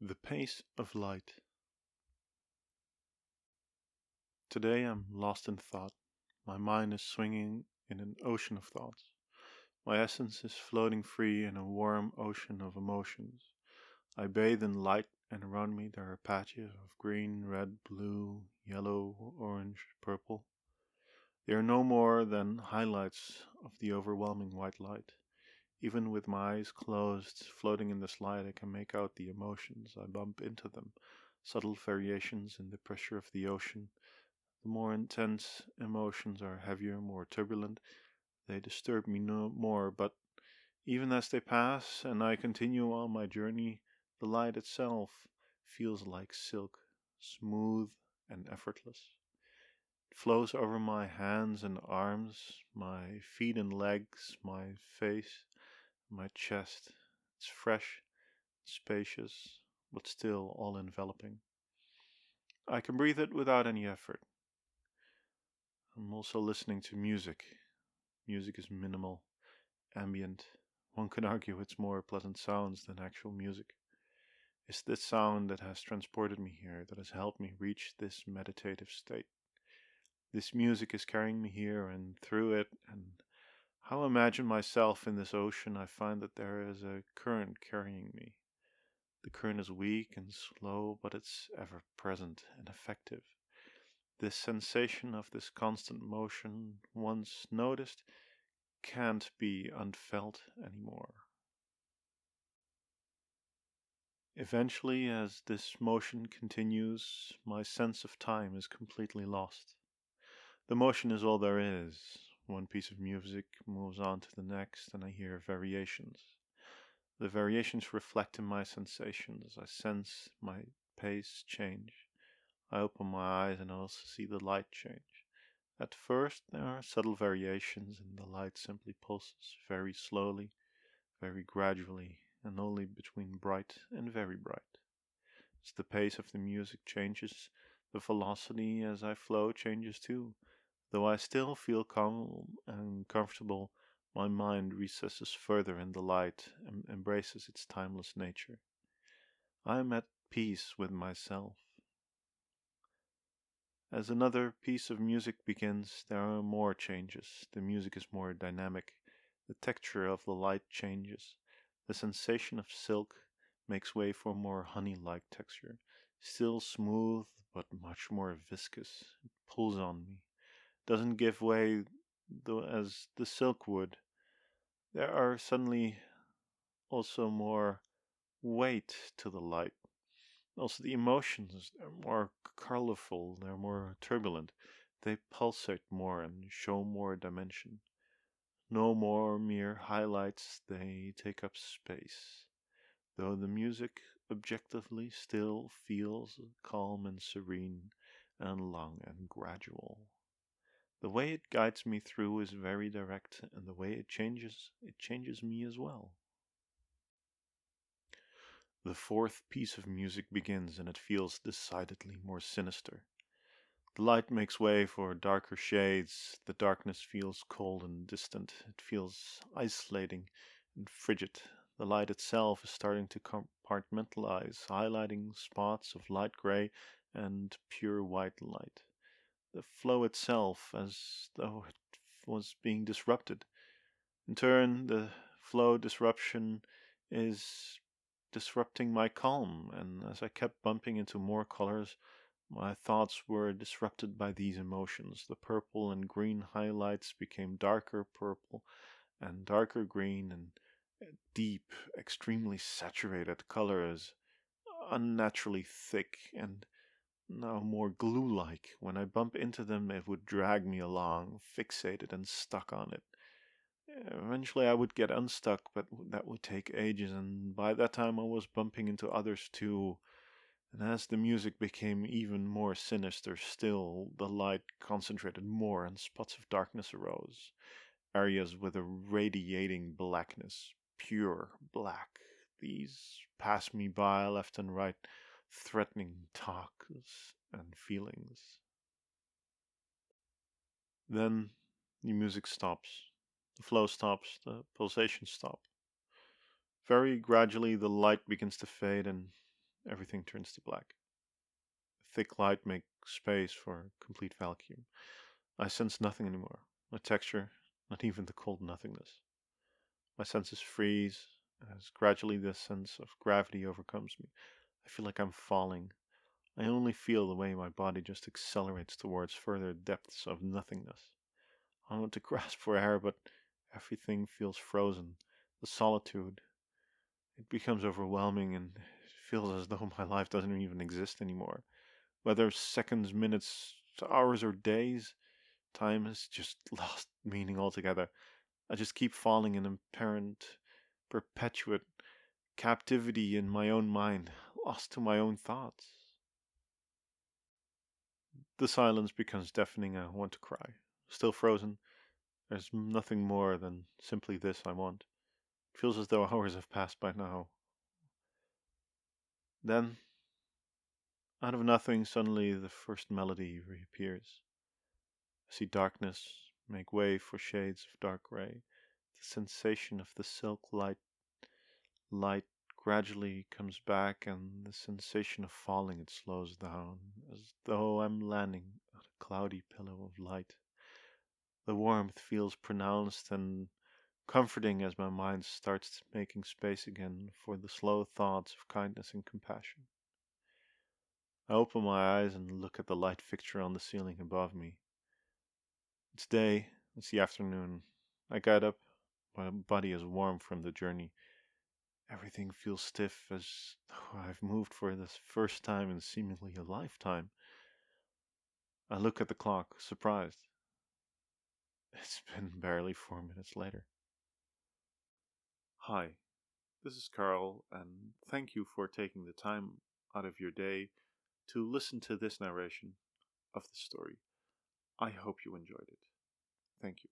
The pace of light. Today I'm lost in thought. My mind is swinging in an ocean of thoughts. My essence is floating free in a warm ocean of emotions. I bathe in light, and around me there are patches of green, red, blue, yellow, orange, purple. They are no more than highlights of the overwhelming white light. Even with my eyes closed, floating in this light, I can make out the emotions. I bump into them, subtle variations in the pressure of the ocean. The more intense emotions are heavier, more turbulent. They disturb me no more, but even as they pass and I continue on my journey, the light itself feels like silk, smooth and effortless. It flows over my hands and arms, my feet and legs, my face, my chest. It's fresh, spacious, but still all enveloping. I can breathe it without any effort. I'm also listening to music. Music is minimal, ambient. One could argue it's more pleasant sounds than actual music. It's this sound that has transported me here, that has helped me reach this meditative state. This music is carrying me here and through it, and how I imagine myself in this ocean, I find that there is a current carrying me. The current is weak and slow, but it's ever present and effective. This sensation of this constant motion, once noticed, can't be unfelt anymore. Eventually, as this motion continues, my sense of time is completely lost. The motion is all there is, one piece of music moves on to the next, and I hear variations. The variations reflect in my sensations. I sense my pace change. I open my eyes and I also see the light change. At first, there are subtle variations, and the light simply pulses very slowly, very gradually, and only between bright and very bright. As the pace of the music changes, the velocity as I flow changes too. Though I still feel calm and comfortable, my mind recesses further in the light and embraces its timeless nature. I am at peace with myself. As another piece of music begins, there are more changes. The music is more dynamic. The texture of the light changes. The sensation of silk makes way for more honey like texture. Still smooth, but much more viscous. It pulls on me doesn't give way as the silk would. There are suddenly also more weight to the light. Also, the emotions are more colorful, they're more turbulent, they pulsate more and show more dimension. No more mere highlights, they take up space. Though the music objectively still feels calm and serene and long and gradual. The way it guides me through is very direct, and the way it changes, it changes me as well. The fourth piece of music begins, and it feels decidedly more sinister. The light makes way for darker shades. The darkness feels cold and distant. It feels isolating and frigid. The light itself is starting to compartmentalize, highlighting spots of light gray and pure white light the flow itself as though it was being disrupted. In turn, the flow disruption is disrupting my calm, and as I kept bumping into more colors, my thoughts were disrupted by these emotions. The purple and green highlights became darker purple and darker green, and deep, extremely saturated colors, unnaturally thick and now more glue like. When I bump into them, it would drag me along, fixated and stuck on it. Eventually, I would get unstuck, but that would take ages, and by that time, I was bumping into others too. And as the music became even more sinister still, the light concentrated more, and spots of darkness arose. Areas with a radiating blackness, pure black. These passed me by left and right threatening talks and feelings. Then the music stops, the flow stops, the pulsations stop. Very gradually, the light begins to fade, and everything turns to black. Thick light makes space for complete vacuum. I sense nothing anymore. No texture, not even the cold nothingness. My senses freeze as gradually the sense of gravity overcomes me. I feel like I'm falling. I only feel the way my body just accelerates towards further depths of nothingness. I want to grasp for air, but everything feels frozen. The solitude, it becomes overwhelming and it feels as though my life doesn't even exist anymore. Whether seconds, minutes, hours, or days, time has just lost meaning altogether. I just keep falling in apparent, perpetuate captivity in my own mind, lost to my own thoughts. The silence becomes deafening. I want to cry. Still frozen. There's nothing more than simply this I want. It feels as though hours have passed by now. Then, out of nothing, suddenly the first melody reappears. I see darkness make way for shades of dark gray. The sensation of the silk light light gradually comes back and the sensation of falling it slows down as though I'm landing on a cloudy pillow of light. The warmth feels pronounced and comforting as my mind starts making space again for the slow thoughts of kindness and compassion. I open my eyes and look at the light fixture on the ceiling above me. It's day, it's the afternoon. I get up, my body is warm from the journey. Everything feels stiff as though I've moved for the first time in seemingly a lifetime. I look at the clock, surprised. It's been barely four minutes later. Hi, this is Carl, and thank you for taking the time out of your day to listen to this narration of the story. I hope you enjoyed it. Thank you.